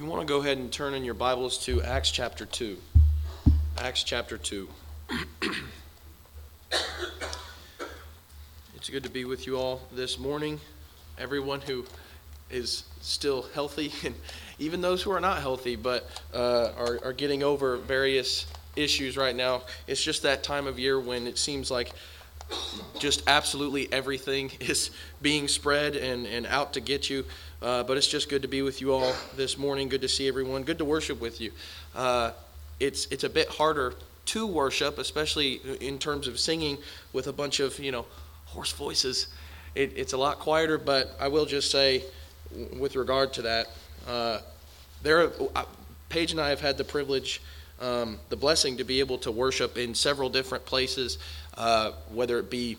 you want to go ahead and turn in your Bibles to Acts chapter 2. Acts chapter 2. it's good to be with you all this morning. Everyone who is still healthy, and even those who are not healthy but uh, are, are getting over various issues right now. It's just that time of year when it seems like just absolutely everything is being spread and, and out to get you. Uh, but it's just good to be with you all this morning. Good to see everyone. Good to worship with you. Uh, it's it's a bit harder to worship, especially in terms of singing with a bunch of you know hoarse voices. It, it's a lot quieter, but I will just say, with regard to that, uh, there. Are, uh, Paige and I have had the privilege, um, the blessing to be able to worship in several different places, uh, whether it be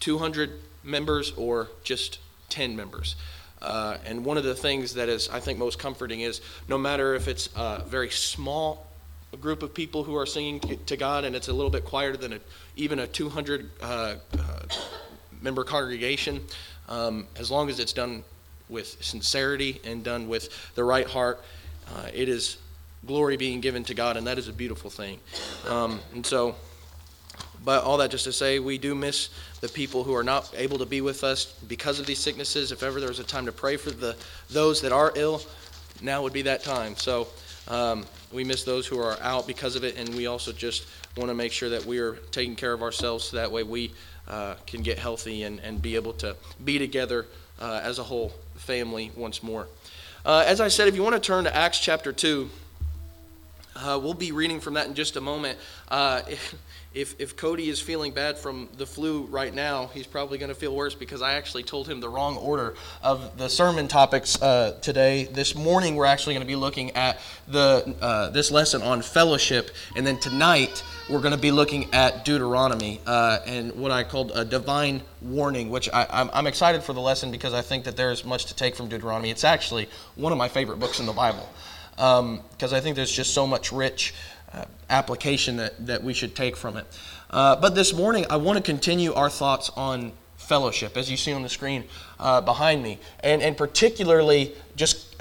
200 members or just 10 members. Uh, and one of the things that is, I think, most comforting is no matter if it's a very small group of people who are singing to God and it's a little bit quieter than a, even a 200 uh, uh, member congregation, um, as long as it's done with sincerity and done with the right heart, uh, it is glory being given to God, and that is a beautiful thing. Um, and so, but all that just to say, we do miss the people who are not able to be with us because of these sicknesses. If ever there was a time to pray for the those that are ill, now would be that time. So um, we miss those who are out because of it, and we also just want to make sure that we are taking care of ourselves so that way we uh, can get healthy and, and be able to be together uh, as a whole family once more. Uh, as I said, if you want to turn to Acts chapter 2, uh, we'll be reading from that in just a moment. Uh, if, if Cody is feeling bad from the flu right now, he's probably going to feel worse because I actually told him the wrong order of the sermon topics uh, today. This morning, we're actually going to be looking at the uh, this lesson on fellowship, and then tonight we're going to be looking at Deuteronomy uh, and what I called a divine warning. Which I, I'm, I'm excited for the lesson because I think that there is much to take from Deuteronomy. It's actually one of my favorite books in the Bible because um, I think there's just so much rich uh, application that, that we should take from it. Uh, but this morning, I want to continue our thoughts on fellowship, as you see on the screen uh, behind me, and, and particularly just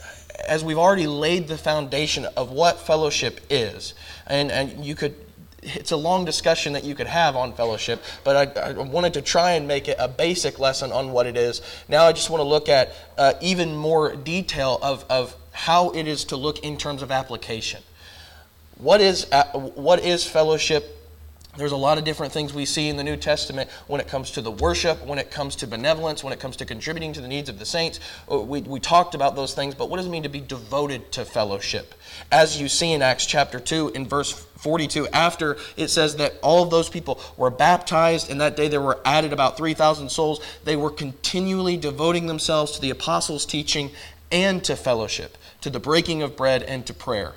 as we've already laid the foundation of what fellowship is. And, and you could it's a long discussion that you could have on fellowship, but I, I, wanted to try and make it a basic lesson on what it is. Now I just want to look at uh, even more detail of, of how it is to look in terms of application. What is, uh, what is fellowship? There's a lot of different things we see in the New Testament when it comes to the worship, when it comes to benevolence, when it comes to contributing to the needs of the saints. Uh, we, we talked about those things, but what does it mean to be devoted to fellowship? As you see in Acts chapter 2, in verse 42, after it says that all of those people were baptized, and that day there were added about 3,000 souls, they were continually devoting themselves to the apostles' teaching and to fellowship, to the breaking of bread and to prayer.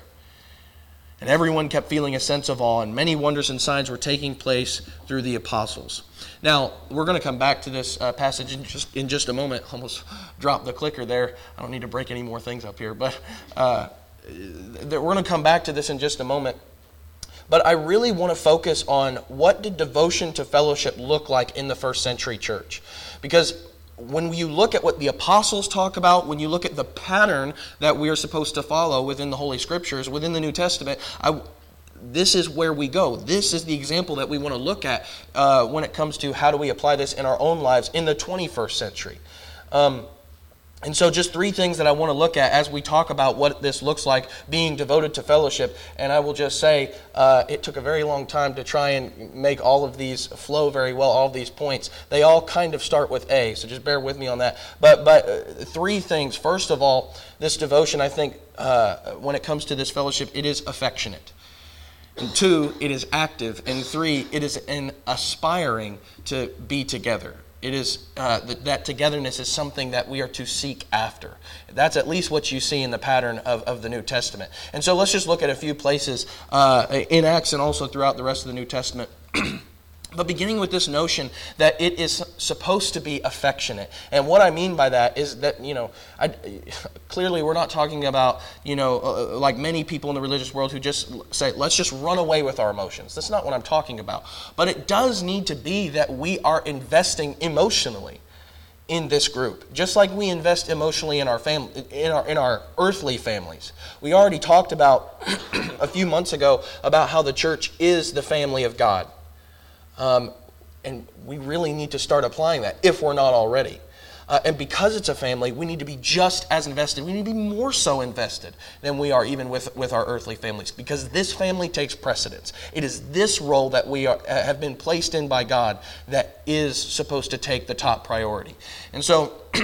And everyone kept feeling a sense of awe, and many wonders and signs were taking place through the apostles. Now, we're going to come back to this uh, passage in just, in just a moment. Almost dropped the clicker there. I don't need to break any more things up here, but uh, we're going to come back to this in just a moment. But I really want to focus on what did devotion to fellowship look like in the first century church? Because when you look at what the apostles talk about, when you look at the pattern that we are supposed to follow within the Holy Scriptures, within the New Testament, I, this is where we go. This is the example that we want to look at uh, when it comes to how do we apply this in our own lives in the 21st century. Um, and so, just three things that I want to look at as we talk about what this looks like being devoted to fellowship. And I will just say uh, it took a very long time to try and make all of these flow very well, all of these points. They all kind of start with A, so just bear with me on that. But, but uh, three things. First of all, this devotion, I think, uh, when it comes to this fellowship, it is affectionate. And two, it is active. And three, it is an aspiring to be together. It is uh, that, that togetherness is something that we are to seek after. That's at least what you see in the pattern of, of the New Testament. And so let's just look at a few places uh, in Acts and also throughout the rest of the New Testament. But beginning with this notion that it is supposed to be affectionate. And what I mean by that is that, you know, I, clearly we're not talking about, you know, uh, uh, like many people in the religious world who just say, let's just run away with our emotions. That's not what I'm talking about. But it does need to be that we are investing emotionally in this group, just like we invest emotionally in our family, in our in our earthly families. We already talked about a few months ago about how the church is the family of God, um, and we really need to start applying that if we're not already. Uh, and because it's a family, we need to be just as invested. We need to be more so invested than we are even with, with our earthly families because this family takes precedence. It is this role that we are, have been placed in by God that is supposed to take the top priority. And so,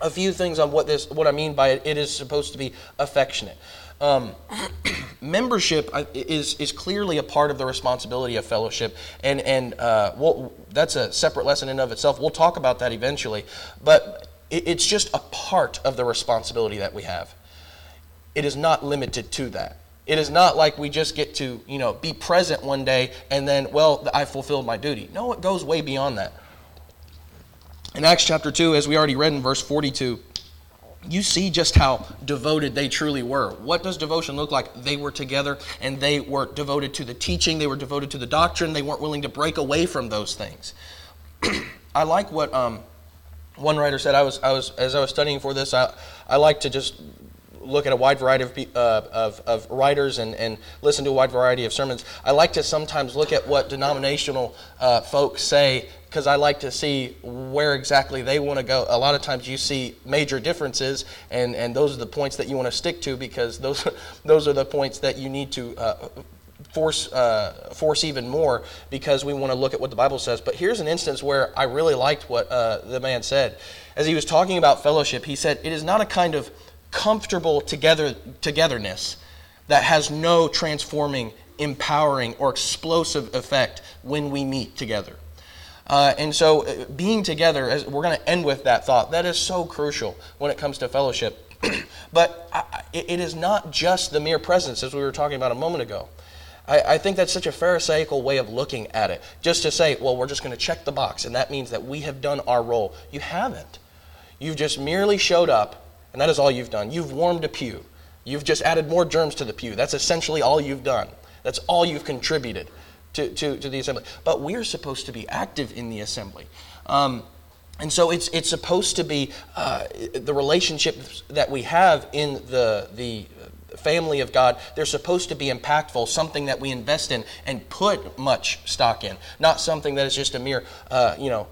a few things on what this what I mean by it. It is supposed to be affectionate. Um, membership is is clearly a part of the responsibility of fellowship, and and uh, we'll, that's a separate lesson in of itself. We'll talk about that eventually, but it, it's just a part of the responsibility that we have. It is not limited to that. It is not like we just get to you know be present one day and then well I fulfilled my duty. No, it goes way beyond that. In Acts chapter two, as we already read in verse forty-two you see just how devoted they truly were. What does devotion look like? They were together and they were devoted to the teaching, they were devoted to the doctrine, they weren't willing to break away from those things. I like what um, one writer said. I was, I was, as I was studying for this, I, I like to just look at a wide variety of, uh, of, of, writers and, and listen to a wide variety of sermons. I like to sometimes look at what denominational uh, folks say because I like to see where exactly they want to go. A lot of times you see major differences, and, and those are the points that you want to stick to because those, those are the points that you need to uh, force, uh, force even more because we want to look at what the Bible says. But here's an instance where I really liked what uh, the man said. As he was talking about fellowship, he said, It is not a kind of comfortable together togetherness that has no transforming, empowering, or explosive effect when we meet together. Uh, and so, uh, being together, as we're going to end with that thought, that is so crucial when it comes to fellowship. but I, it is not just the mere presence, as we were talking about a moment ago. I, I think that's such a Pharisaical way of looking at it. Just to say, well, we're just going to check the box, and that means that we have done our role. You haven't. You've just merely showed up and that is all you've done. You've warmed a pew. You've just added more germs to the pew. That's essentially all you've done. That's all you've contributed to, to, to the assembly. But we're supposed to be active in the assembly. Um, and so it's, it's supposed to be uh, the relationships that we have in the, the family of God, they're supposed to be impactful, something that we invest in and put much stock in, not something that is just a mere, uh, you know,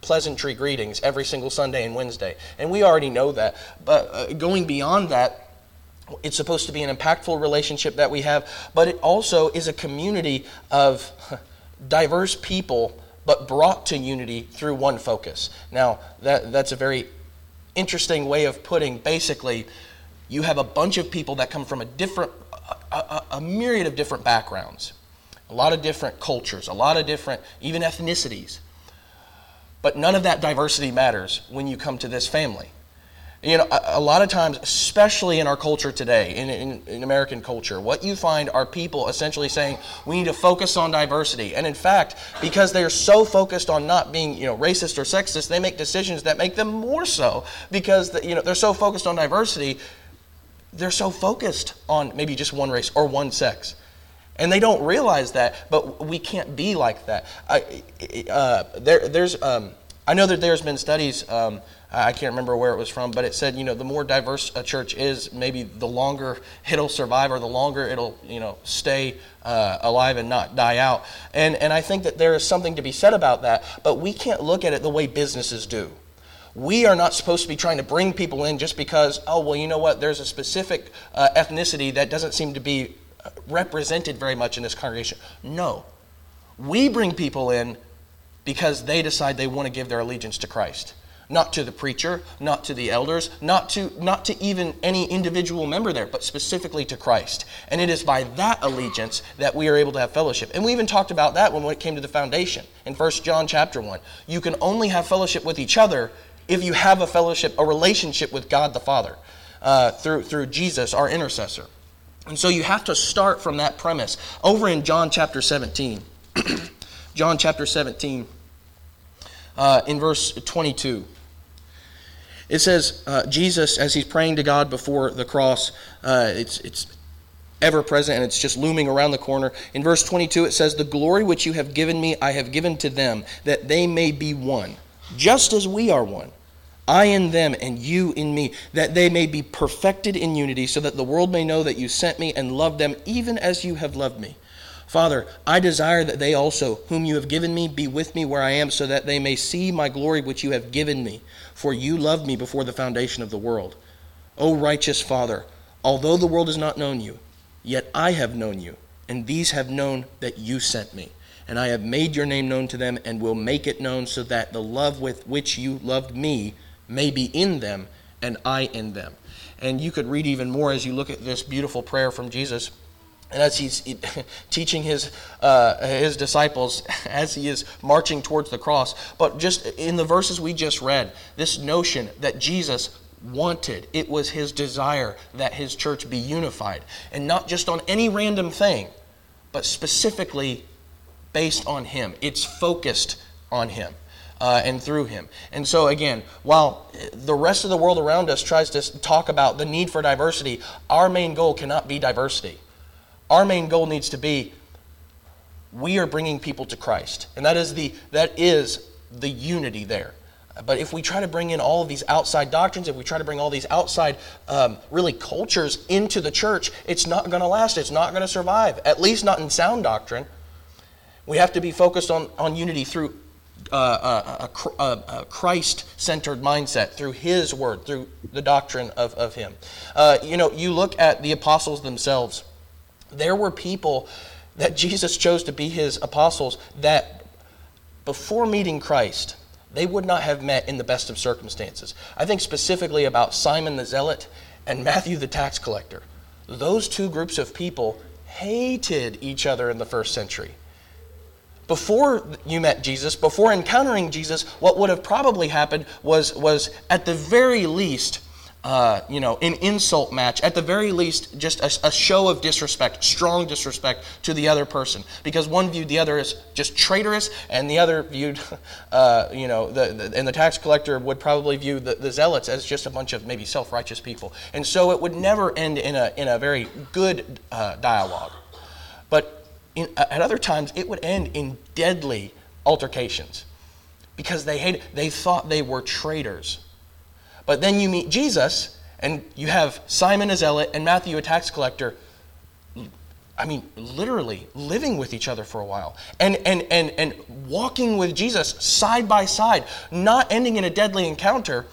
pleasantry greetings every single Sunday and Wednesday. And we already know that. But uh, going beyond that, it's supposed to be an impactful relationship that we have, but it also is a community of diverse people, but brought to unity through one focus. Now, that, that's a very interesting way of putting basically, you have a bunch of people that come from a different, a, a, a myriad of different backgrounds, a lot of different cultures, a lot of different, even ethnicities but none of that diversity matters when you come to this family. You know, a, a lot of times, especially in our culture today, in, in, in, American culture, what you find are people essentially saying we need to focus on diversity. And in fact, because they're so focused on not being, you know, racist or sexist, they make decisions that make them more so because the, you know they're so focused on diversity. They're so focused on maybe just one race or one sex. And they don't realize that, but we can't be like that. I, uh, there, there's, um, I know that there's been studies, um, I can't remember where it was from, but it said, you know, the more diverse a church is, maybe the longer it'll survive or the longer it'll, you know, stay uh, alive and not die out. And, and I think that there is something to be said about that, but we can't look at it the way businesses do. We are not supposed to be trying to bring people in just because, oh, well, you know what, there's a specific uh, ethnicity that doesn't seem to be represented very much in this congregation. No. We bring people in because they decide they want to give their allegiance to Christ. Not to the preacher, not to the elders, not to, not to even any individual member there, but specifically to Christ. And it is by that allegiance that we are able to have fellowship. And we even talked about that when it came to the foundation in 1 John chapter 1. You can only have fellowship with each other if you have a fellowship, a relationship with God the Father uh, through, through Jesus, our intercessor. And so you have to start from that premise. Over in John chapter 17, John chapter 17, uh, in verse 22, it says, uh, Jesus, as he's praying to God before the cross, uh, it's, it's ever present and it's just looming around the corner. In verse 22, it says, The glory which you have given me, I have given to them, that they may be one. just as we are one. I in them and you in me, that they may be perfected in unity, so that the world may know that you sent me and loved them even as you have loved me. Father, I desire that they also, whom you have given me, be with me where I am, so that they may see my glory which you have given me. For you loved me before the foundation of the world. O righteous Father, although the world has not known you, yet I have known you, and these have known that you sent me. And I have made your name known to them, and will make it known, so that the love with which you loved me may be in them, and I in them. And you could read even more as you look at this beautiful prayer from Jesus and as he's teaching his, uh, his disciples, as he is marching towards the cross, but just in the verses we just read, this notion that Jesus wanted, it was his desire that his church be unified. And not just on any random thing, but specifically based on him. It's focused on him. Uh, and through him. And so, again, while the rest of the world around us tries to talk about the need for diversity, our main goal cannot be diversity our main goal needs to be we are bringing people to Christ. And that is the, that is the unity there. But if we try to bring in all of these outside doctrines, if we try to bring all these outside, um, really, cultures into the church, it's not going to last. It's not going to survive, at least not in sound doctrine. We have to be focused on, on unity through a, a, a Christ centered mindset, through His Word, through the doctrine of, of Him. Uh, you know, you look at the apostles themselves. There were people that Jesus chose to be his apostles that before meeting Christ, they would not have met in the best of circumstances. I think specifically about Simon the Zealot and Matthew the tax collector. Those two groups of people hated each other in the first century. Before you met Jesus, before encountering Jesus, what would have probably happened was, was at the very least, uh, you know, an insult match, at the very least, just a, a, show of disrespect, strong disrespect to the other person, because one viewed the other as just traitorous, and the other viewed, uh, you know, the, the, and the tax collector would probably view the, the zealots as just a bunch of maybe self-righteous people, and so it would never end in a in a very good uh, dialogue, but in, uh, at other times it would end in deadly altercations, because they hated, they thought they were traitors but then you meet Jesus, and you have Simon a zealot and Matthew a tax collector. I mean, literally living with each other for a while and, and, and, and walking with Jesus side by side, not ending in a deadly encounter,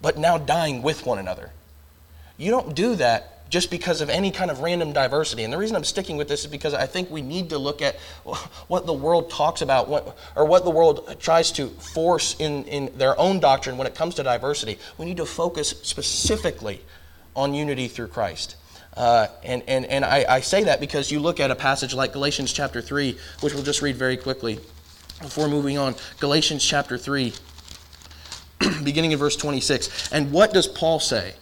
but now dying with one another. You don't do that just because of any kind of random diversity. And the reason I'm sticking with this is because I think we need to look at what the world talks about, what, or what the world tries to force in, in their own doctrine when it comes to diversity. We need to focus specifically on unity through Christ. Uh, and and, and I, I say that because you look at a passage like Galatians chapter 3, which we'll just read very quickly before moving on. Galatians chapter 3, beginning in verse 26. And what does Paul say?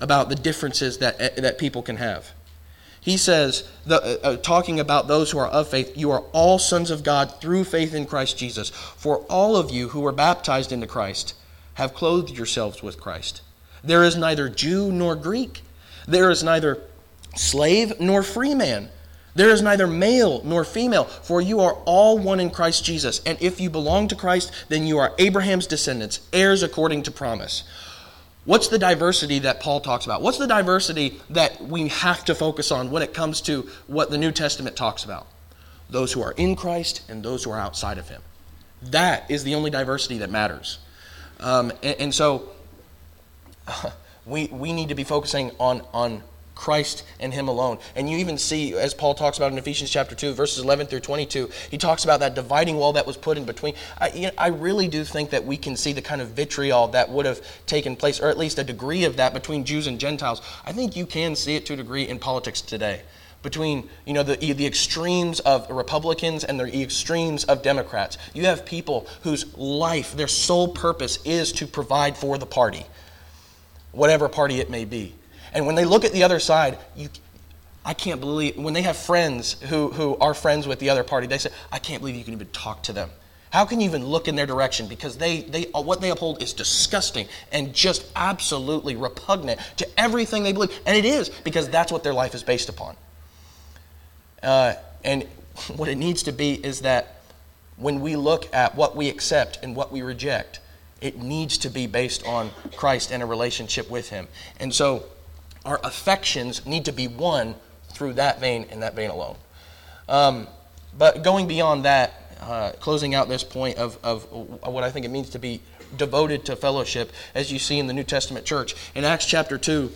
About the differences that, eh, that people can have. He says, the, uh, talking about those who are of faith, you are all sons of God through faith in Christ Jesus. For all of you who were baptized into Christ have clothed yourselves with Christ. There is neither Jew nor Greek. There is neither slave nor free man. There is neither male nor female, for you are all one in Christ Jesus. And if you belong to Christ, then you are Abraham's descendants, heirs according to promise. What's the diversity that Paul talks about? What's the diversity that we have to focus on when it comes to what the New Testament talks about? Those who are in Christ and those who are outside of Him. That is the only diversity that matters. Um, and, and, so we, we need to be focusing on, on Christ and Him alone. And you even see, as Paul talks about in Ephesians chapter 2, verses 11 through 22, he talks about that dividing wall that was put in between. I, you know, I really do think that we can see the kind of vitriol that would have taken place, or at least a degree of that between Jews and Gentiles. I think you can see it to a degree in politics today between you know the, the extremes of republicans and the extremes of democrats you have people whose life their sole purpose is to provide for the party whatever party it may be and when they look at the other side, you, I can't believe, when they have friends who, who are friends with the other party, they say, I can't believe you can even talk to them. How can you even look in their direction? Because they, they, what they uphold is disgusting and just absolutely repugnant to everything they believe. And it is, because that's what their life is based upon. Uh, and what it needs to be is that when we look at what we accept and what we reject, it needs to be based on Christ and a relationship with Him. And so our affections need to be won through that vein and that vein alone. Um, but going beyond that, uh, closing out this point of, of what I think it means to be devoted to fellowship, as you see in the New Testament church. In Acts chapter 2,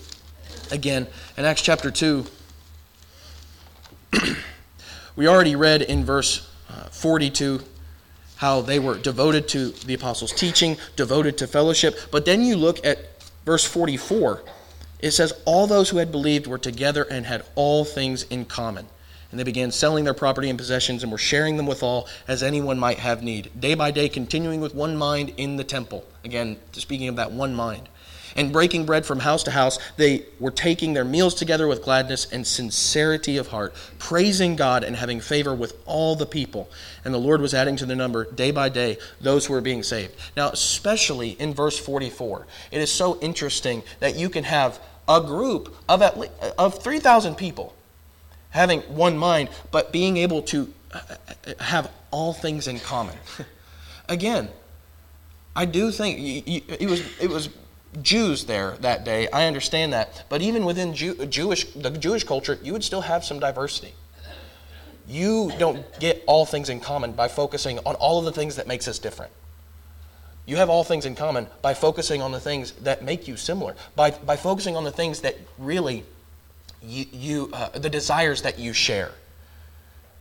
again, in Acts chapter 2, we already read in verse uh, 42 how they were devoted to the apostles' teaching, devoted to fellowship. But then you look at verse 44. It says, All those who had believed were together and had all things in common. And they began selling their property and possessions and were sharing them with all as anyone might have need, day by day continuing with one mind in the temple. Again, speaking of that one mind. And breaking bread from house to house, they were taking their meals together with gladness and sincerity of heart, praising God and having favor with all the people. And the Lord was adding to the number day by day those who were being saved. Now, especially in verse 44, it is so interesting that you can have a group of, at least, of 3,000 people having one mind, but being able to uh, have all things in common. Again, I do think it was it was Jews there that day. I understand that, but even within Jew, Jewish the Jewish culture, you would still have some diversity. You don't get all things in common by focusing on all of the things that makes us different. You have all things in common by focusing on the things that make you similar, by, by focusing on the things that really you, you uh, the desires that you share.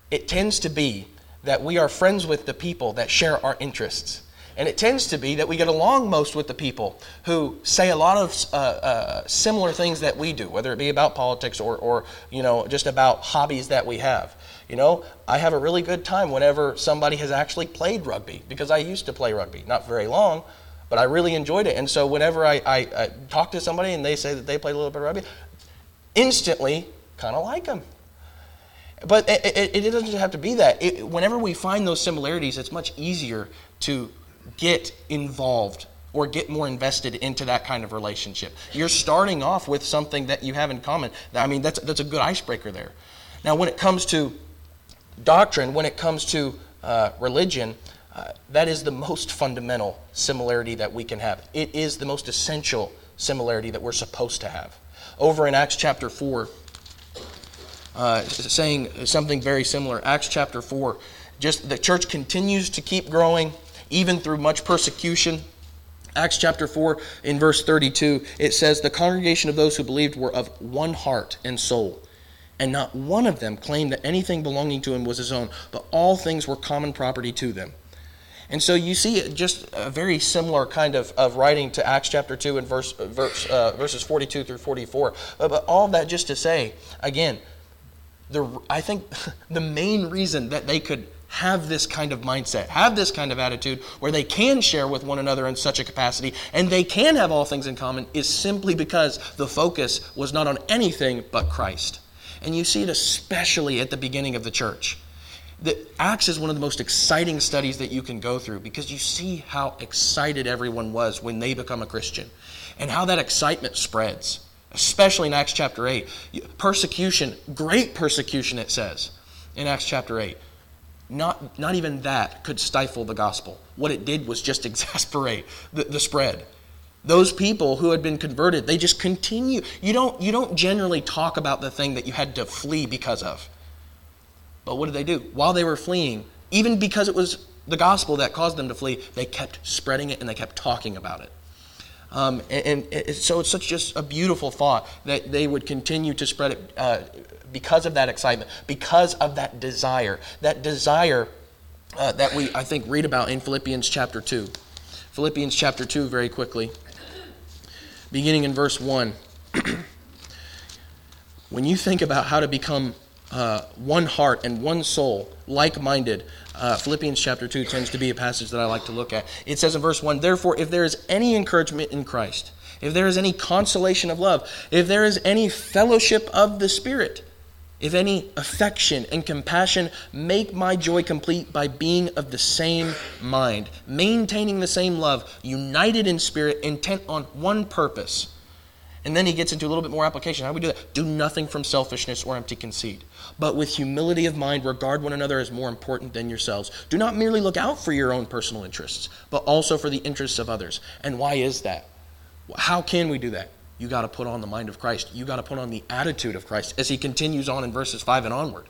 It tends to be that we are friends with the people that share our interests. And it tends to be that we get along most with the people who say a lot of uh, uh, similar things that we do, whether it be about politics or, or you know, just about hobbies that we have. You know, I have a really good time whenever somebody has actually played rugby because I used to play rugby, not very long, but I really enjoyed it. And so whenever I, I, I talk to somebody and they say that they play a little bit of rugby, instantly kind of like them. But it, it, it, doesn't have to be that. It, whenever we find those similarities, it's much easier to get involved or get more invested into that kind of relationship. You're starting off with something that you have in common. I mean, that's, that's a good icebreaker there. Now, when it comes to doctrine, when it comes to uh, religion, uh, that is the most fundamental similarity that we can have. It is the most essential similarity that we're supposed to have over in Acts chapter 4, uh, saying something very similar. Acts chapter 4, just the church continues to keep growing, even through much persecution. Acts chapter 4, in verse 32, it says, The congregation of those who believed were of one heart and soul. And not one of them claimed that anything belonging to him was his own, but all things were common property to them. And so you see just a very similar kind of, of writing to Acts chapter 2 and verse, verse, uh, verses 42 through 44. But, but all that just to say, again, the, I think the main reason that they could have this kind of mindset, have this kind of attitude where they can share with one another in such a capacity and they can have all things in common is simply because the focus was not on anything but Christ. And you see it especially at the beginning of the church the Acts is one of the most exciting studies that you can go through because you see how excited everyone was when they become a Christian and how that excitement spreads, especially in Acts chapter 8. Persecution, great persecution, it says in Acts chapter 8. Not, not even that could stifle the gospel. What it did was just exasperate the, the spread those people who had been converted they just continue you don't you don't generally talk about the thing that you had to flee because of but what did they do? While they were fleeing, even because it was the gospel that caused them to flee, they kept spreading it and they kept talking about it. Um, and, and, so it's such just a beautiful thought that they would continue to spread it uh, because of that excitement, because of that desire. That desire uh, that we, I think, read about in Philippians chapter 2. Philippians chapter 2, very quickly, beginning in verse 1. when you think about how to become uh, one heart and one soul, like minded. Uh, Philippians chapter 2 tends to be a passage that I like to look at. It says in verse 1 Therefore, if there is any encouragement in Christ, if there is any consolation of love, if there is any fellowship of the Spirit, if any affection and compassion, make my joy complete by being of the same mind, maintaining the same love, united in spirit, intent on one purpose. And then he gets into a little bit more application. How do we do that? Do nothing from selfishness or empty conceit, but with humility of mind, regard one another as more important than yourselves. Do not merely look out for your own personal interests, but also for the interests of others. And why is that? How can we do that? You got to put on the mind of Christ. You got to put on the attitude of Christ as he continues on in verses 5 and onward.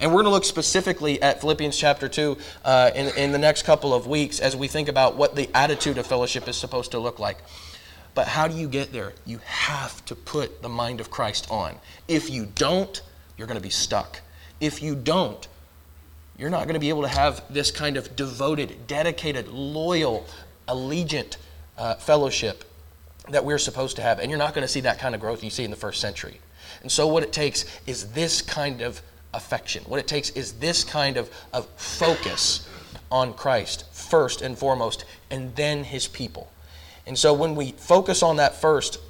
And we're going to look specifically at Philippians chapter 2 uh, in, in the next couple of weeks as we think about what the attitude of fellowship is supposed to look like. But how do you get there? You have to put the mind of Christ on. If you don't, you're going to be stuck. If you don't, you're not going to be able to have this kind of devoted, dedicated, loyal, allegiant uh, fellowship that we're supposed to have. And you're not going to see that kind of growth you see in the first century. And so, what it takes is this kind of affection. What it takes is this kind of, of focus on Christ first and foremost, and then his people. And so when we focus on that first,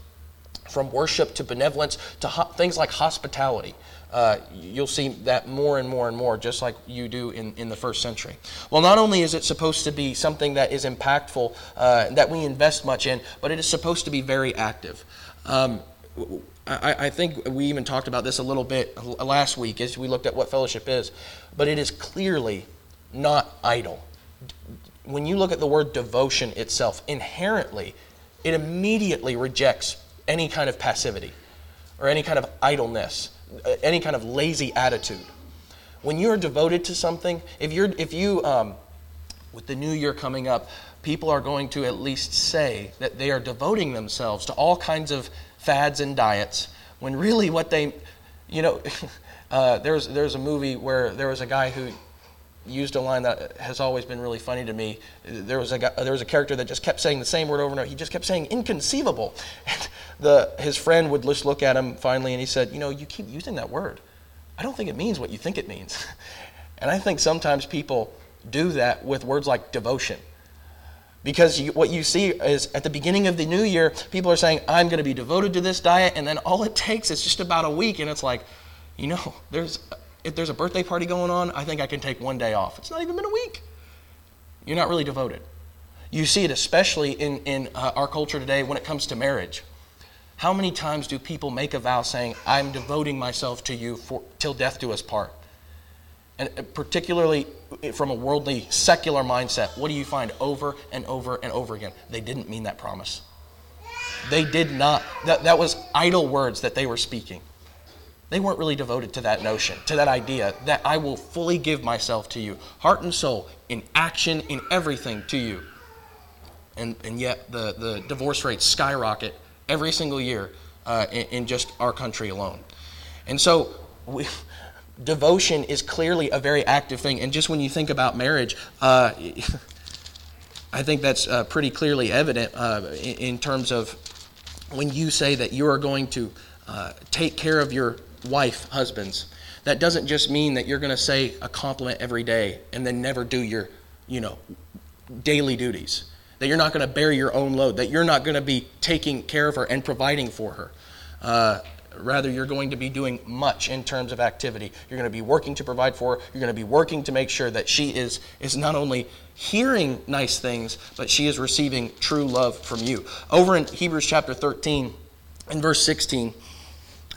from worship to benevolence to ho- things like hospitality, uh, you'll see that more and more and more, just like you do in, in the first century. Well, not only is it supposed to be something that is impactful, uh, that we invest much in, but it is supposed to be very active. Um, I, I, think we even talked about this a little bit last week as we looked at what fellowship is, but it is clearly not idle. When you look at the word devotion itself, inherently, it immediately rejects any kind of passivity or any kind of idleness, uh, any kind of lazy attitude. When you're devoted to something, if you're, if you, um, with the new year coming up, people are going to at least say that they are devoting themselves to all kinds of fads and diets when really what they, you know, uh, there's, there's a movie where there was a guy who used a line that has always been really funny to me. There was a guy, there was a character that just kept saying the same word over and over. He just kept saying inconceivable. And the his friend would just look at him finally and he said, "You know, you keep using that word. I don't think it means what you think it means." And I think sometimes people do that with words like devotion. Because you, what you see is at the beginning of the new year, people are saying, I'm going to be devoted to this diet, and then all it takes is just about a week, and it's like, you know, there's if there's a birthday party going on, I think I can take one day off. It's not even been a week. You're not really devoted. You see it especially in, in uh, our culture today when it comes to marriage. How many times do people make a vow saying, I'm devoting myself to you for, till death do us part? And uh, particularly from a worldly, secular mindset, what do you find over and over and over again? They didn't mean that promise. They did not. That, that was idle words that they were speaking. They weren't really devoted to that notion, to that idea that I will fully give myself to you, heart and soul, in action, in everything to you. And, and yet the, the divorce rates skyrocket every single year uh, in, in just our country alone. And so we, devotion is clearly a very active thing. And just when you think about marriage, uh, I think that's uh, pretty clearly evident uh, in, in, terms of when you say that you are going to uh, take care of your wife, husbands. That doesn't just mean that you're going to say a compliment every day and then never do your, you know, daily duties. That you're not going to bear your own load. That you're not going to be taking care of her and providing for her. Uh, Rather, you're going to be doing much in terms of activity. You're going to be working to provide for her. You're going to be working to make sure that she is, is not only hearing nice things, but she is receiving true love from you. Over in Hebrews chapter 13, in verse 16,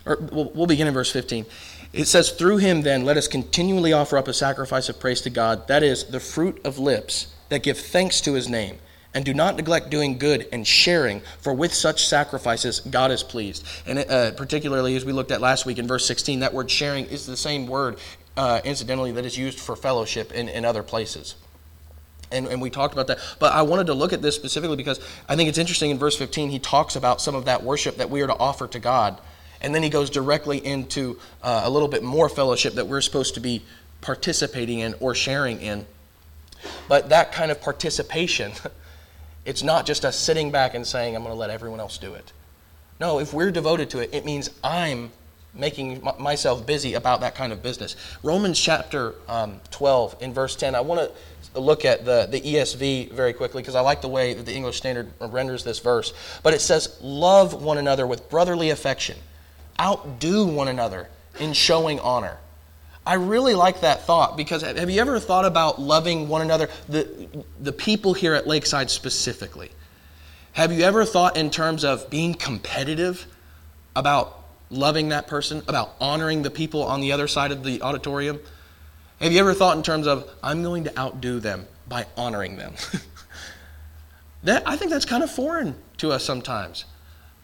or we'll, we'll begin in verse 15. It says, Through him, then, let us continually offer up a sacrifice of praise to God, that is, the fruit of lips that give thanks to his name. And do not neglect doing good and sharing, for with such sacrifices God is pleased. And uh, particularly as we looked at last week in verse 16, that word sharing is the same word, uh, incidentally, that is used for fellowship in, in other places. And, and we talked about that. But I wanted to look at this specifically because I think it's interesting in verse 15, he talks about some of that worship that we are to offer to God. And then he goes directly into uh, a little bit more fellowship that we're supposed to be participating in or sharing in. But that kind of participation It's not just us sitting back and saying, I'm going to let everyone else do it. No, if we're devoted to it, it means I'm making myself busy about that kind of business. Romans chapter um, 12, in verse 10, I want to look at the, the ESV very quickly because I like the way that the English Standard renders this verse. But it says, Love one another with brotherly affection, outdo one another in showing honor. I really like that thought because have you ever thought about loving one another, the, the people here at Lakeside specifically? Have you ever thought in terms of being competitive about loving that person, about honoring the people on the other side of the auditorium? Have you ever thought in terms of, I'm going to outdo them by honoring them? that, I think that's kind of foreign to us sometimes.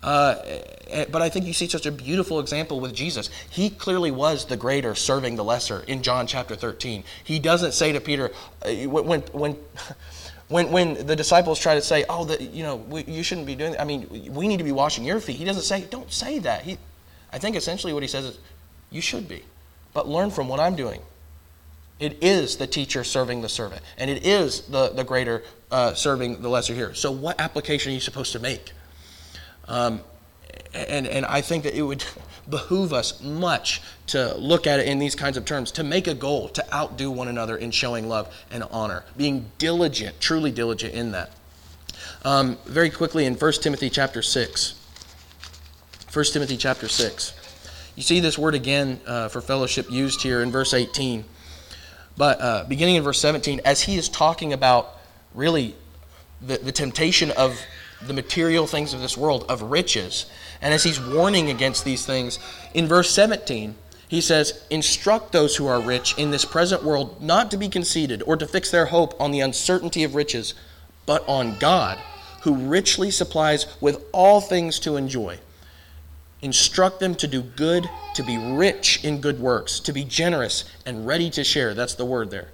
Uh, eh, but I think you see such a beautiful example with Jesus. He clearly was the greater serving the lesser in John chapter 13. He doesn't say to Peter, uh, when, when, when, when the disciples try to say, oh, the, you know, we, you shouldn't be doing that. I mean, we need to be washing your feet. He doesn't say, don't say that. He, I think essentially what he says is, you should be, but learn from what I'm doing. It is the teacher serving the servant, and it is the, the greater uh, serving the lesser here. So, what application are you supposed to make? Um, and, and I think that it would behoove us much to look at it in these kinds of terms, to make a goal to outdo one another in showing love and honor, being diligent, truly diligent in that. Um, very quickly in 1 Timothy chapter 6. 1 Timothy chapter 6. You see this word again uh, for fellowship used here in verse 18. But uh, beginning in verse 17, as he is talking about really the, the temptation of the material things of this world, of riches. And as he's warning against these things, in verse 17, he says, Instruct those who are rich in this present world not to be conceited or to fix their hope on the uncertainty of riches, but on God, who richly supplies with all things to enjoy. Instruct them to do good, to be rich in good works, to be generous and ready to share. That's the word there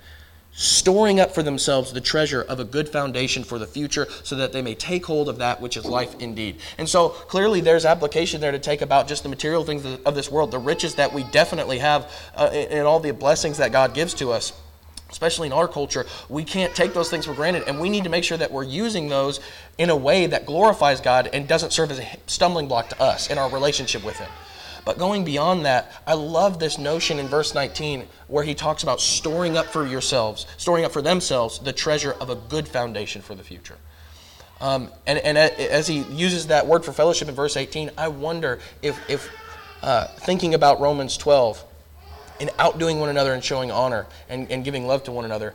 storing up for themselves the treasure of a good foundation for the future so that they may take hold of that which is life indeed. And so clearly there's application there to take about just the material things of this world, the riches that we definitely have uh, and all the blessings that God gives to us. Especially in our culture, we can't take those things for granted, and we need to make sure that we're using those in a way that glorifies God and doesn't serve as a stumbling block to us in our relationship with Him. But going beyond that, I love this notion in verse 19 where he talks about storing up for yourselves, storing up for themselves the treasure of a good foundation for the future. Um, and, and as he uses that word for fellowship in verse 18, I wonder if, if uh, thinking about Romans 12 and outdoing one another and showing honor and, and giving love to one another,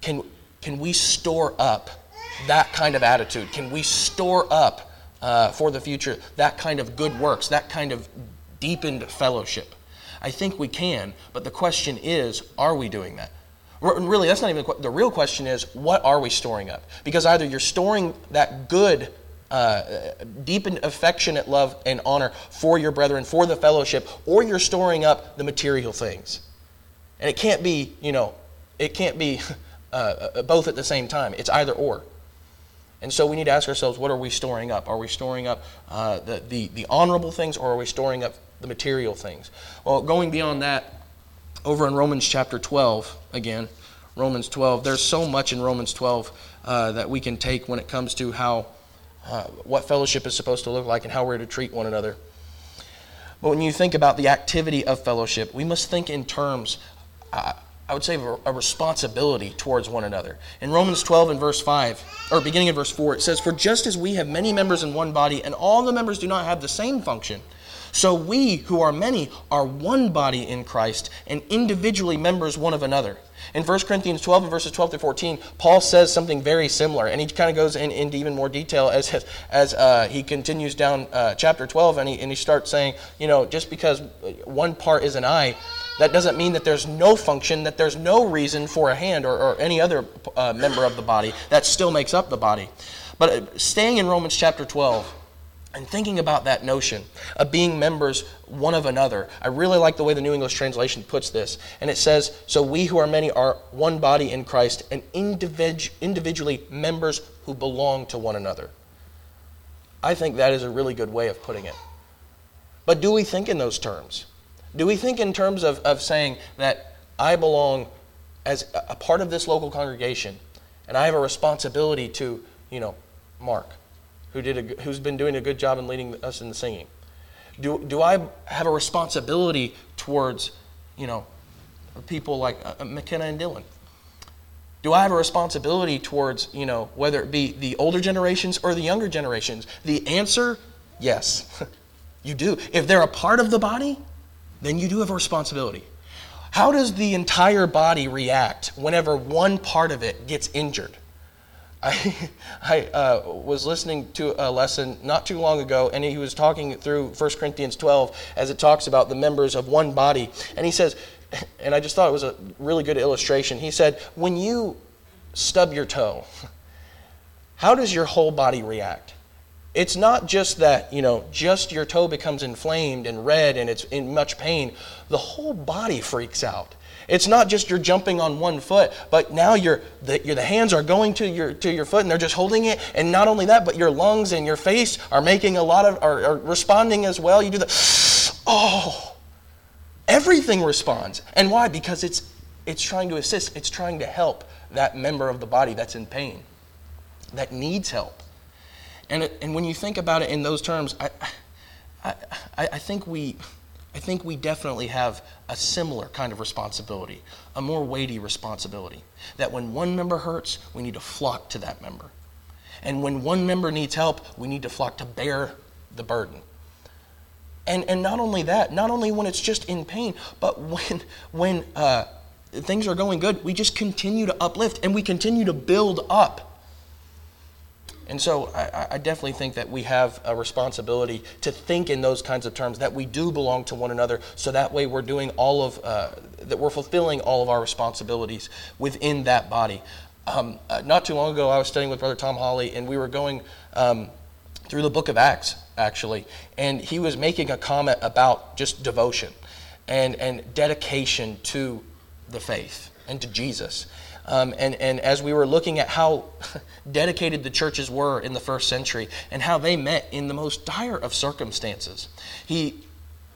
can, can we store up that kind of attitude? Can we store up uh, for the future that kind of good works, that kind of deepened fellowship? I think we can, but the question is, are we doing that? Really, that's not even the, real question is, what are we storing up? Because either you're storing that good, uh, deepened affectionate love and honor for your brethren, for the fellowship, or you're storing up the material things. And it can't be, you know, it can't be uh, uh both at the same time. It's either or. And so we need to ask ourselves, what are we storing up? Are we storing up uh, the, the, the honorable things, or are we storing up the material things. Well, going beyond that, over in Romans chapter 12, again, Romans 12, there's so much in Romans 12 uh, that we can take when it comes to how, uh, what fellowship is supposed to look like and how we're to treat one another. But when you think about the activity of fellowship, we must think in terms, uh, I would say, of a responsibility towards one another. In Romans 12 and verse 5, or beginning in verse 4, it says, For just as we have many members in one body, and all the members do not have the same function, so we, who are many, are one body in Christ and individually members one of another. In 1 Corinthians 12 and verses 12 to 14, Paul says something very similar, and he kind of goes in, into even more detail as, as uh, he continues down uh, chapter 12, and he, and he starts saying, you know, just because one part is an eye, that doesn't mean that there's no function, that there's no reason for a hand or, or any other uh, member of the body. That still makes up the body. But uh, staying in Romans chapter 12, and thinking about that notion of being members one of another, I really like the way the New English Translation puts this. And it says, So we who are many are one body in Christ and individ- individually members who belong to one another. I think that is a really good way of putting it. But do we think in those terms? Do we think in terms of, of saying that I belong as a part of this local congregation and I have a responsibility to, you know, Mark? Who did a, who's been doing a good job in leading us in the singing? Do, do I have a responsibility towards, you know, people like uh, McKenna and Dylan? Do I have a responsibility towards, you know, whether it be the older generations or the younger generations? The answer, yes, you do. If they're a part of the body, then you do have a responsibility. How does the entire body react whenever one part of it gets injured? I, I uh, was listening to a lesson not too long ago, and he was talking through 1 Corinthians 12 as it talks about the members of one body. And he says, and I just thought it was a really good illustration. He said, When you stub your toe, how does your whole body react? It's not just that, you know, just your toe becomes inflamed and red and it's in much pain. The whole body freaks out. It's not just you're jumping on one foot, but now your the, the hands are going to your to your foot and they're just holding it. And not only that, but your lungs and your face are making a lot of are, are responding as well. You do the oh, everything responds. And why? Because it's it's trying to assist. It's trying to help that member of the body that's in pain, that needs help. And it, and when you think about it in those terms, I I, I think we I think we definitely have a similar kind of responsibility, a more weighty responsibility. That when one member hurts, we need to flock to that member. And when one member needs help, we need to flock to bear the burden. And, and not only that, not only when it's just in pain, but when, when uh, things are going good, we just continue to uplift and we continue to build up and so I, I, definitely think that we have a responsibility to think in those kinds of terms, that we do belong to one another, so that way we're doing all of, uh, that we're fulfilling all of our responsibilities within that body. Um, uh, not too long ago, I was studying with Brother Tom Holly, and we were going um, through the book of Acts, actually, and he was making a comment about just devotion and, and dedication to the faith and to Jesus. Um, and, and as we were looking at how dedicated the churches were in the first century and how they met in the most dire of circumstances, he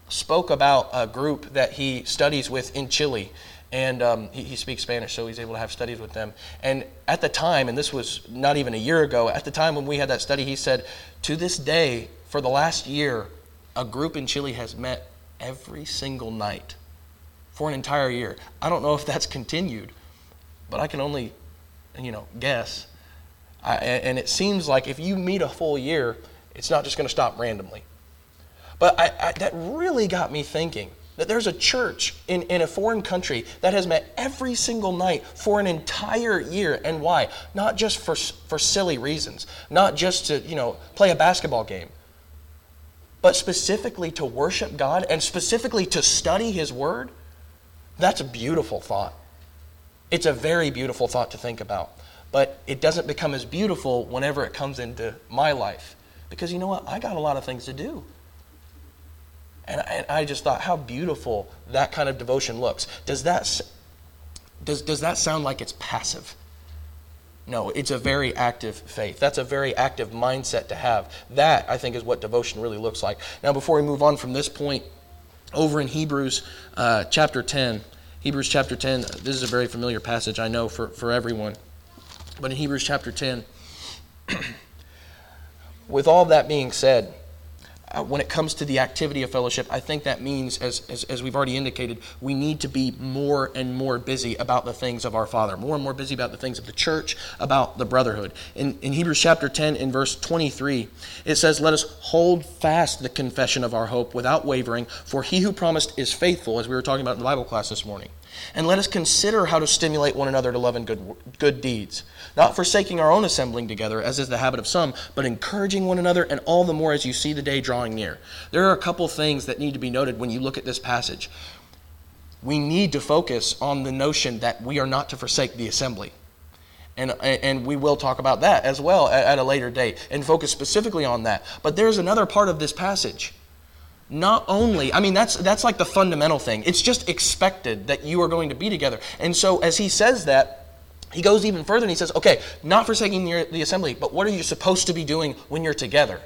spoke about a group that he studies with in Chile. And um, he, he speaks Spanish, so he's able to have studies with them. And at the time, and this was not even a year ago, at the time when we had that study, he said, To this day, for the last year, a group in Chile has met every single night for an entire year. I don't know if that's continued, but I can only, you know, guess. I, and it seems like if you meet a full year, it's not just going to stop randomly. But I, I, that really got me thinking that there's a church in, in a foreign country that has met every single night for an entire year. And why? Not just for, for silly reasons, not just to, you know, play a basketball game, but specifically to worship God and specifically to study His Word. That's a beautiful thought. It's a very beautiful thought to think about, but it doesn't become as beautiful whenever it comes into my life. Because you know what? I got a lot of things to do. And I, and I just thought how beautiful that kind of devotion looks. Does that, does, does that sound like it's passive? No, it's a very active faith. That's a very active mindset to have. That, I think, is what devotion really looks like. Now, before we move on from this point, over in Hebrews uh, chapter 10, Hebrews chapter 10, this is a very familiar passage, I know, for, for everyone. But in Hebrews chapter 10, with all that being said, uh, when it comes to the activity of fellowship, I think that means, as, as, as, we've already indicated, we need to be more and more busy about the things of our Father, more and more busy about the things of the church, about the brotherhood. In, in Hebrews chapter 10, in verse 23, it says, Let us hold fast the confession of our hope without wavering, for he who promised is faithful, as we were talking about in the Bible class this morning. And let us consider how to stimulate one another to love and good, good deeds, not forsaking our own assembling together, as is the habit of some, but encouraging one another, and all the more as you see the day drawing near. There are a couple things that need to be noted when you look at this passage. We need to focus on the notion that we are not to forsake the assembly. And, and we will talk about that as well at, at a later date and focus specifically on that. But there's another part of this passage not only i mean that's that's like the fundamental thing. It's just expected that you are going to be together. And so as he says that he goes even further and he says okay not forsaking the, the assembly but what are you supposed to be doing when you're together?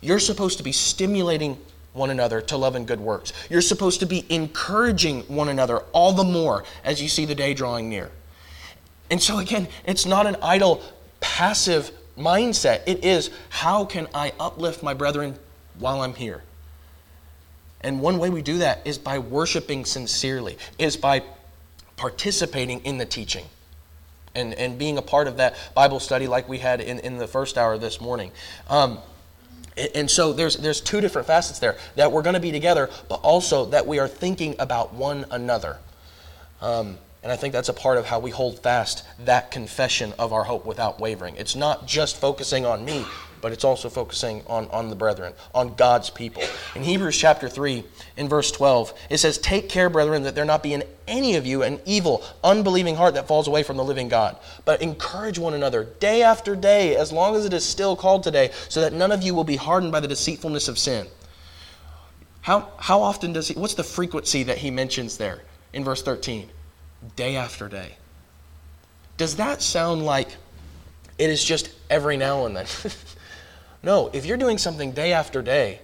You're supposed to be stimulating one another to love and good works. You're supposed to be encouraging one another all the more as you see the day drawing near. And so again it's not an idle passive mindset. It is how can i uplift my brethren while i'm here and one way we do that is by worshiping sincerely, is by participating in the teaching and, and being a part of that Bible study like we had in, in the first hour this morning. Um, and so there's, there's two different facets there that we're going to be together, but also that we are thinking about one another. Um, And I think that's a part of how we hold fast that confession of our hope without wavering. It's not just focusing on me, but it's also focusing on, on the brethren, on God's people. In Hebrews chapter 3, in verse 12, it says, Take care, brethren, that there not be in any of you an evil, unbelieving heart that falls away from the living God. But encourage one another day after day, as long as it is still called today, so that none of you will be hardened by the deceitfulness of sin. How, how often does he, what's the frequency that he mentions there in verse 13? day after day. Does that sound like it is just every now and then? no, if you're doing something day after day,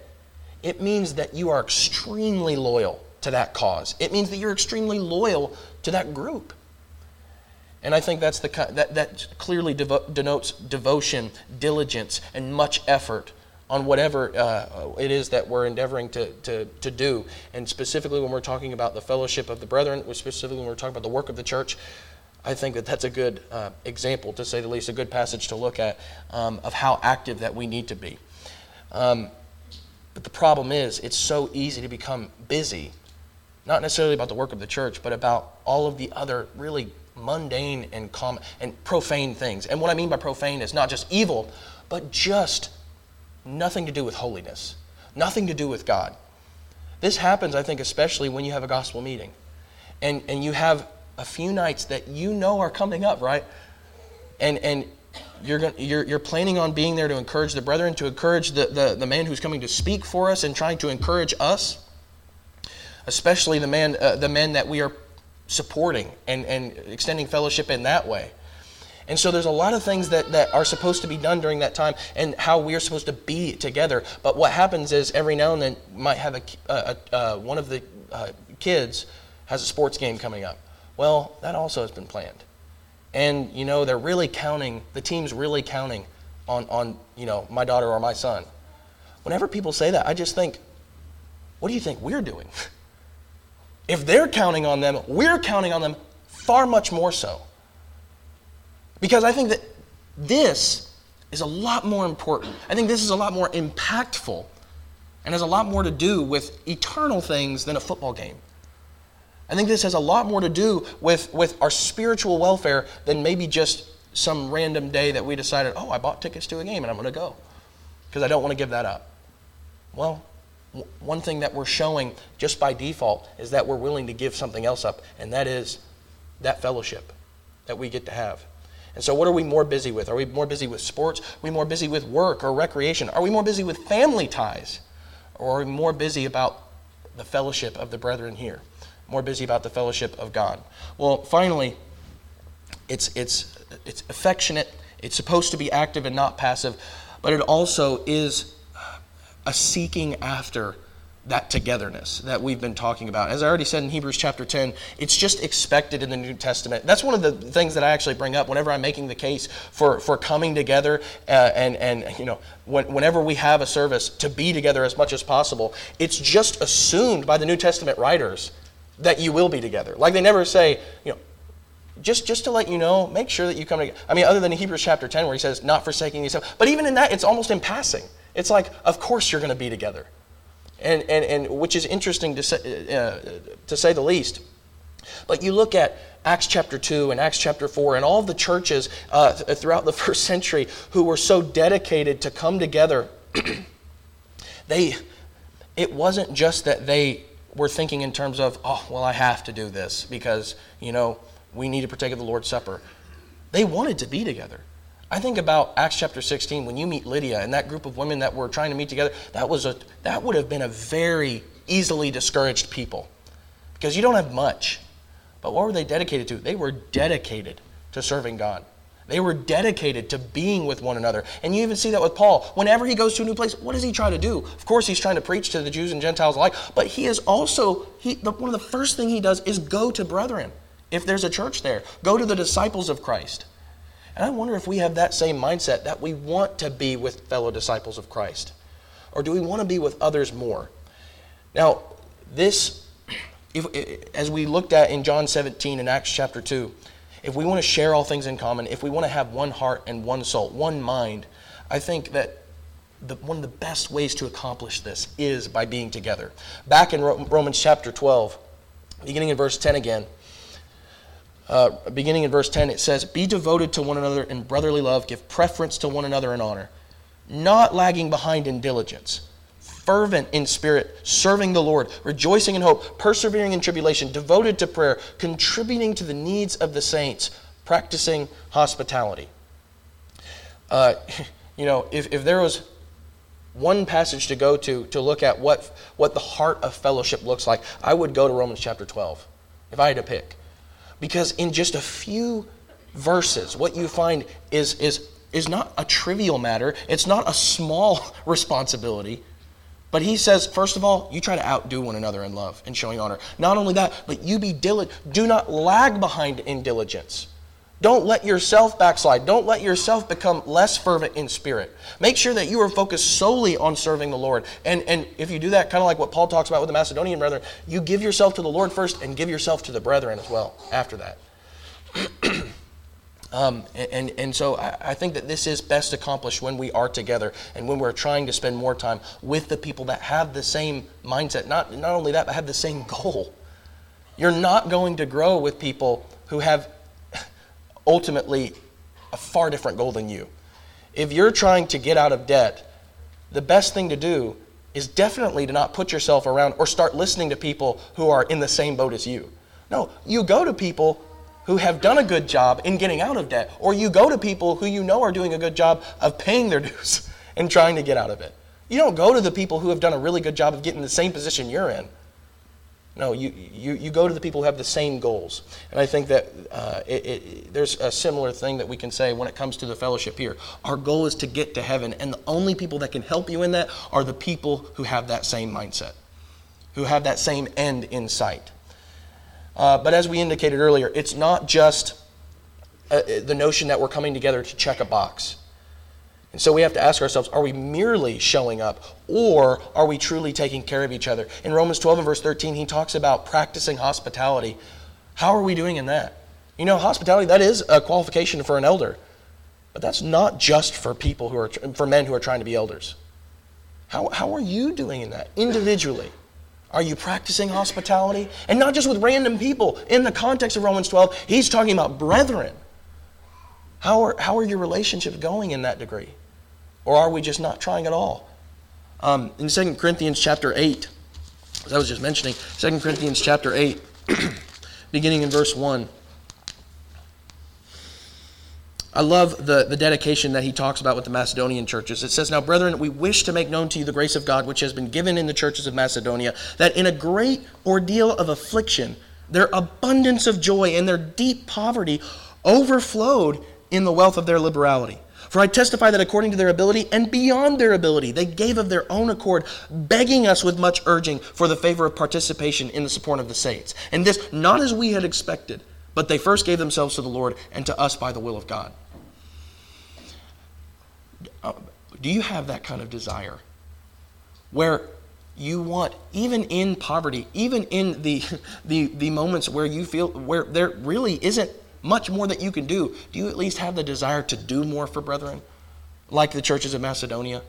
it means that you are extremely loyal to that cause. It means that you're extremely loyal to that group. And I think that's the that that clearly devo- denotes devotion, diligence, and much effort on whatever uh, it is that we're endeavoring to, to, to do. And specifically, when we're talking about the fellowship of the brethren, specifically when we're talking about the work of the church, I think that that's a good uh, example, to say the least, a good passage to look at um, of how active that we need to be. Um, but the problem is, it's so easy to become busy, not necessarily about the work of the church, but about all of the other really mundane and common and profane things. And what I mean by profane is not just evil, but just Nothing to do with holiness, nothing to do with God. This happens, I think, especially when you have a gospel meeting and, and you have a few nights that you know are coming up, right? And, and you're, going, you're, you're planning on being there to encourage the brethren, to encourage the, the, the man who's coming to speak for us and trying to encourage us, especially the, man, uh, the men that we are supporting and, and extending fellowship in that way. And so there's a lot of things that, that are supposed to be done during that time and how we are supposed to be together. But what happens is every now and then might have a, a, a one of the uh, kids has a sports game coming up. Well, that also has been planned. And, you know, they're really counting, the team's really counting on, on, you know, my daughter or my son. Whenever people say that, I just think, what do you think we're doing? if they're counting on them, we're counting on them far much more so. Because I think that this is a lot more important. I think this is a lot more impactful and has a lot more to do with eternal things than a football game. I think this has a lot more to do with, with our spiritual welfare than maybe just some random day that we decided, oh, I bought tickets to a game and I'm going to go because I don't want to give that up. Well, w- one thing that we're showing just by default is that we're willing to give something else up, and that is that fellowship that we get to have. And so, what are we more busy with? Are we more busy with sports? Are we more busy with work or recreation? Are we more busy with family ties? Or are we more busy about the fellowship of the brethren here? More busy about the fellowship of God? Well, finally, it's, it's, it's affectionate, it's supposed to be active and not passive, but it also is a seeking after that togetherness that we've been talking about. As I already said in Hebrews chapter 10, it's just expected in the New Testament. That's one of the things that I actually bring up whenever I'm making the case for, for coming together uh, and, and, you know, when, whenever we have a service to be together as much as possible. It's just assumed by the New Testament writers that you will be together. Like they never say, you know, just, just to let you know, make sure that you come together. I mean, other than in Hebrews chapter 10 where he says, not forsaking yourself. But even in that, it's almost in passing. It's like, of course you're going to be together and, and, and which is interesting to say, uh, to say the least. But you look at Acts chapter 2 and Acts chapter 4 and all the churches uh, throughout the first century who were so dedicated to come together, they, it wasn't just that they were thinking in terms of, oh, well, I have to do this because, you know, we need to partake of the Lord's Supper. They wanted to be together. I think about Acts chapter 16 when you meet Lydia and that group of women that were trying to meet together. That was a that would have been a very easily discouraged people because you don't have much. But what were they dedicated to? They were dedicated to serving God. They were dedicated to being with one another. And you even see that with Paul. Whenever he goes to a new place, what does he try to do? Of course, he's trying to preach to the Jews and Gentiles alike, but he is also, he, the, one of the first thing he does is go to brethren. If there's a church there, go to the disciples of Christ. And I wonder if we have that same mindset that we want to be with fellow disciples of Christ. Or do we want to be with others more? Now, this, if, as we looked at in John 17 and Acts chapter 2, if we want to share all things in common, if we want to have one heart and one soul, one mind, I think that the, one of the best ways to accomplish this is by being together. Back in Romans chapter 12, beginning in verse 10 again, uh, beginning in verse 10, it says, Be devoted to one another in brotherly love, give preference to one another in honor, not lagging behind in diligence, fervent in spirit, serving the Lord, rejoicing in hope, persevering in tribulation, devoted to prayer, contributing to the needs of the saints, practicing hospitality. Uh, you know, if, if there was one passage to go to to look at what, what the heart of fellowship looks like, I would go to Romans chapter 12, if I had to pick. Because in just a few verses, what you find is, is, is not a trivial matter, it's not a small responsibility. But he says, first of all, you try to outdo one another in love and showing honor. Not only that, but you be diligent. Do not lag behind in diligence. Don't let yourself backslide. Don't let yourself become less fervent in spirit. Make sure that you are focused solely on serving the Lord. And, and if you do that, kind of like what Paul talks about with the Macedonian brethren, you give yourself to the Lord first and give yourself to the brethren as well after that. um, and, and so I, I think that this is best accomplished when we are together and when we're trying to spend more time with the people that have the same mindset. Not, not only that, but have the same goal. You're not going to grow with people who have ultimately a far different goal than you. If you're trying to get out of debt, the best thing to do is definitely to not put yourself around or start listening to people who are in the same boat as you. No, you go to people who have done a good job in getting out of debt, or you go to people who you know are doing a good job of paying their dues and trying to get out of it. You don't go to the people who have done a really good job of getting the same position you're in. No, you, you, you go to the people who have the same goals. And I think that uh, it, it, there's a similar thing that we can say when it comes to the fellowship here. Our goal is to get to heaven, and the only people that can help you in that are the people who have that same mindset, who have that same end in sight. Uh, but as we indicated earlier, it's not just uh, the notion that we're coming together to check a box. And so we have to ask ourselves are we merely showing up or are we truly taking care of each other? In Romans 12 and verse 13, he talks about practicing hospitality. How are we doing in that? You know, hospitality, that is a qualification for an elder. But that's not just for people who are, for men who are trying to be elders. How, how are you doing in that individually? Are you practicing hospitality? And not just with random people. In the context of Romans 12, he's talking about brethren. How are, how are your relationships going in that degree? Or are we just not trying at all? Um, in 2 Corinthians chapter 8, as I was just mentioning, 2 Corinthians chapter 8, beginning in verse 1. I love the, the dedication that he talks about with the Macedonian churches. It says, Now, brethren, we wish to make known to you the grace of God which has been given in the churches of Macedonia, that in a great ordeal of affliction, their abundance of joy and their deep poverty overflowed in the wealth of their liberality. For I testify that according to their ability and beyond their ability, they gave of their own accord, begging us with much urging for the favor of participation in the support of the saints. And this not as we had expected, but they first gave themselves to the Lord and to us by the will of God. Uh, do you have that kind of desire? Where you want, even in poverty, even in the, the, the moments where you feel where there really isn't much more that you can do, do you at least have the desire to do more for brethren, like the churches of Macedonia?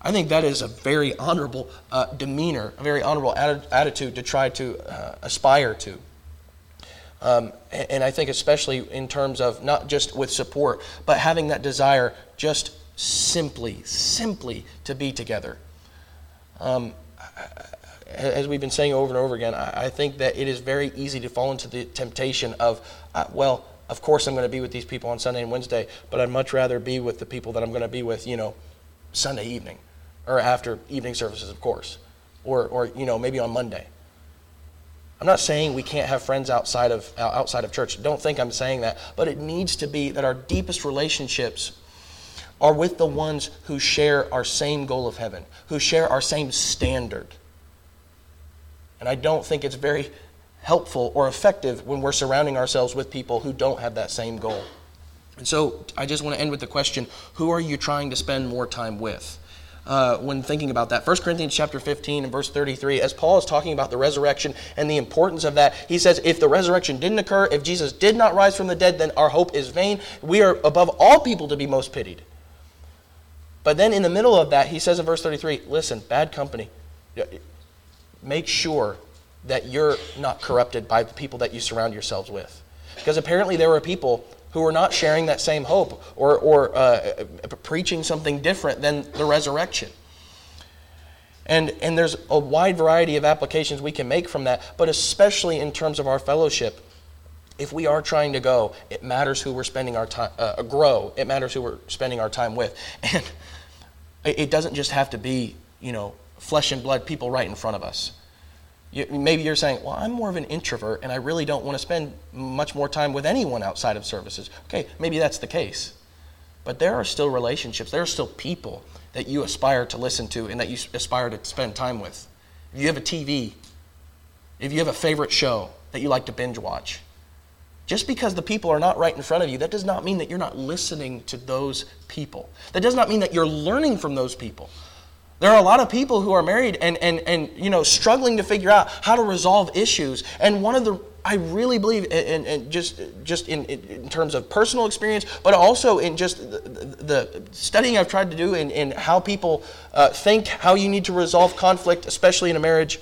I think that is a very honorable uh, demeanor, a very honorable attitude to try to uh, aspire to. Um, and, and I think, especially in terms of not just with support, but having that desire just simply, simply to be together. Um, as we've been saying over and over again, I think that it is very easy to fall into the temptation of, uh, well, of course I'm going to be with these people on Sunday and Wednesday, but I'd much rather be with the people that I'm going to be with, you know, Sunday evening or after evening services, of course, or, or you know, maybe on Monday. I'm not saying we can't have friends outside of outside of church. Don't think I'm saying that, but it needs to be that our deepest relationships are with the ones who share our same goal of heaven, who share our same standard. And I don't think it's very helpful or effective when we're surrounding ourselves with people who don't have that same goal. And so I just want to end with the question who are you trying to spend more time with? Uh, when thinking about that. 1 Corinthians chapter 15 and verse 33, as Paul is talking about the resurrection and the importance of that, he says, If the resurrection didn't occur, if Jesus did not rise from the dead, then our hope is vain. We are above all people to be most pitied. But then in the middle of that, he says in verse 33, Listen, bad company make sure that you're not corrupted by the people that you surround yourselves with. Because apparently there were people who were not sharing that same hope or, or uh, preaching something different than the resurrection. And, and there's a wide variety of applications we can make from that, but especially in terms of our fellowship. If we are trying to go, it matters who we're spending our time, uh, grow. It matters who we're spending our time with. And it doesn't just have to be, you know, flesh and blood people right in front of us. You, maybe you're saying, well, I'm more of an introvert and I really don't want to spend much more time with anyone outside of services. Okay, maybe that's the case. But there are still relationships, there are still people that you aspire to listen to and that you aspire to spend time with. If you have a TV, if you have a favorite show that you like to binge watch, just because the people are not right in front of you, that does not mean that you're not listening to those people. That does not mean that you're learning from those people. There are a lot of people who are married and, and, and you know struggling to figure out how to resolve issues. And one of the I really believe, and, and just just in, in terms of personal experience, but also in just the, the studying I've tried to do in, in how people uh, think, how you need to resolve conflict, especially in a marriage.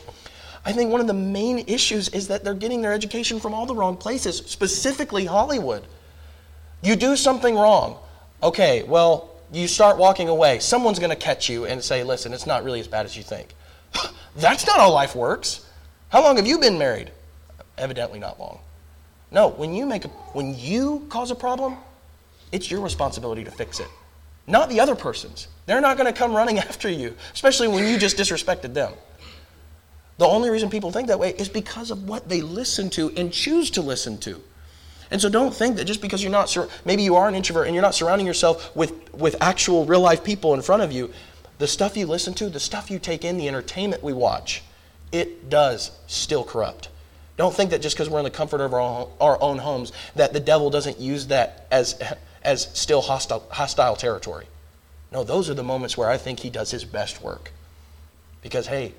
I think one of the main issues is that they're getting their education from all the wrong places, specifically Hollywood. You do something wrong. Okay, well, you start walking away. Someone's going to catch you and say, listen, it's not really as bad as you think. That's not how life works. How long have you been married? Evidently not long. No, when you make a, when you cause a problem, it's your responsibility to fix it. Not the other person's. They're not going to come running after you, especially when you just disrespected them. The only reason people think that way is because of what they listen to and choose to listen to. And so don't think that just because you're not, sur- maybe you are an introvert and you're not surrounding yourself with, with actual real life people in front of you, the stuff you listen to, the stuff you take in, the entertainment we watch, it does still corrupt. Don't think that just because we're in the comfort of our our own homes, that the devil doesn't use that as, as still hostile, hostile territory. No, those are the moments where I think he does his best work. Because, hey,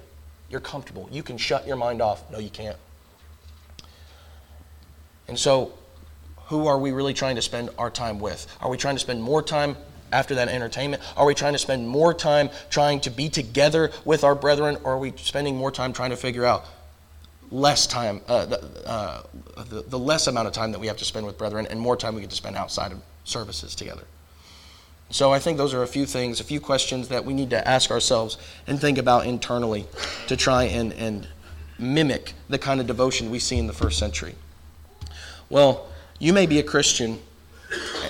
you're comfortable. You can shut your mind off. No, you can't. And so, who are we really trying to spend our time with? Are we trying to spend more time after that entertainment? Are we trying to spend more time trying to be together with our brethren, or are we spending more time trying to figure out less time, uh, the, uh, the, the less amount of time that we have to spend with brethren, and more time we get to spend outside of services together? So I think those are a few things, a few questions that we need to ask ourselves and think about internally to try and, and mimic the kind of devotion we see in the first century. Well, you may be a Christian,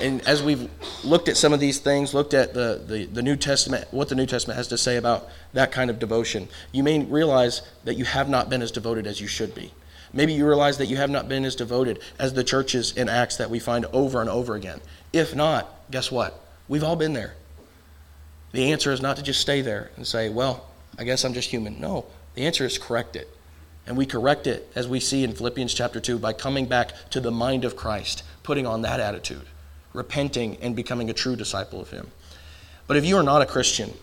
and as we've looked at some of these things, looked at the, the, the New Testament, what the New Testament has to say about that kind of devotion, you may realize that you have not been as devoted as you should be. Maybe you realize that you have not been as devoted as the churches in Acts that we find over and over again. If not, guess what? We've all been there. The answer is not to just stay there and say, well, I guess I'm just human. No, the answer is correct it. And we correct it, as we see in Philippians chapter 2, by coming back to the mind of Christ, putting on that attitude, repenting, and becoming a true disciple of Him. But if you are not a Christian,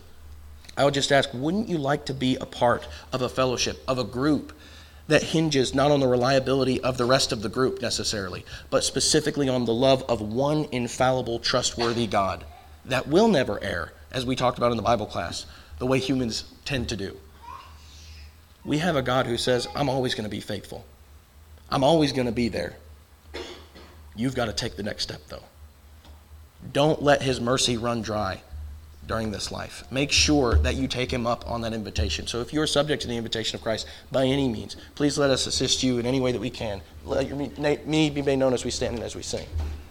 I would just ask, wouldn't you like to be a part of a fellowship, of a group that hinges not on the reliability of the rest of the group necessarily, but specifically on the love of one infallible, trustworthy God? That will never err, as we talked about in the Bible class, the way humans tend to do. We have a God who says, I'm always going to be faithful. I'm always going to be there. You've got to take the next step, though. Don't let his mercy run dry during this life. Make sure that you take him up on that invitation. So if you're subject to the invitation of Christ by any means, please let us assist you in any way that we can. Let your me be made known as we stand and as we sing.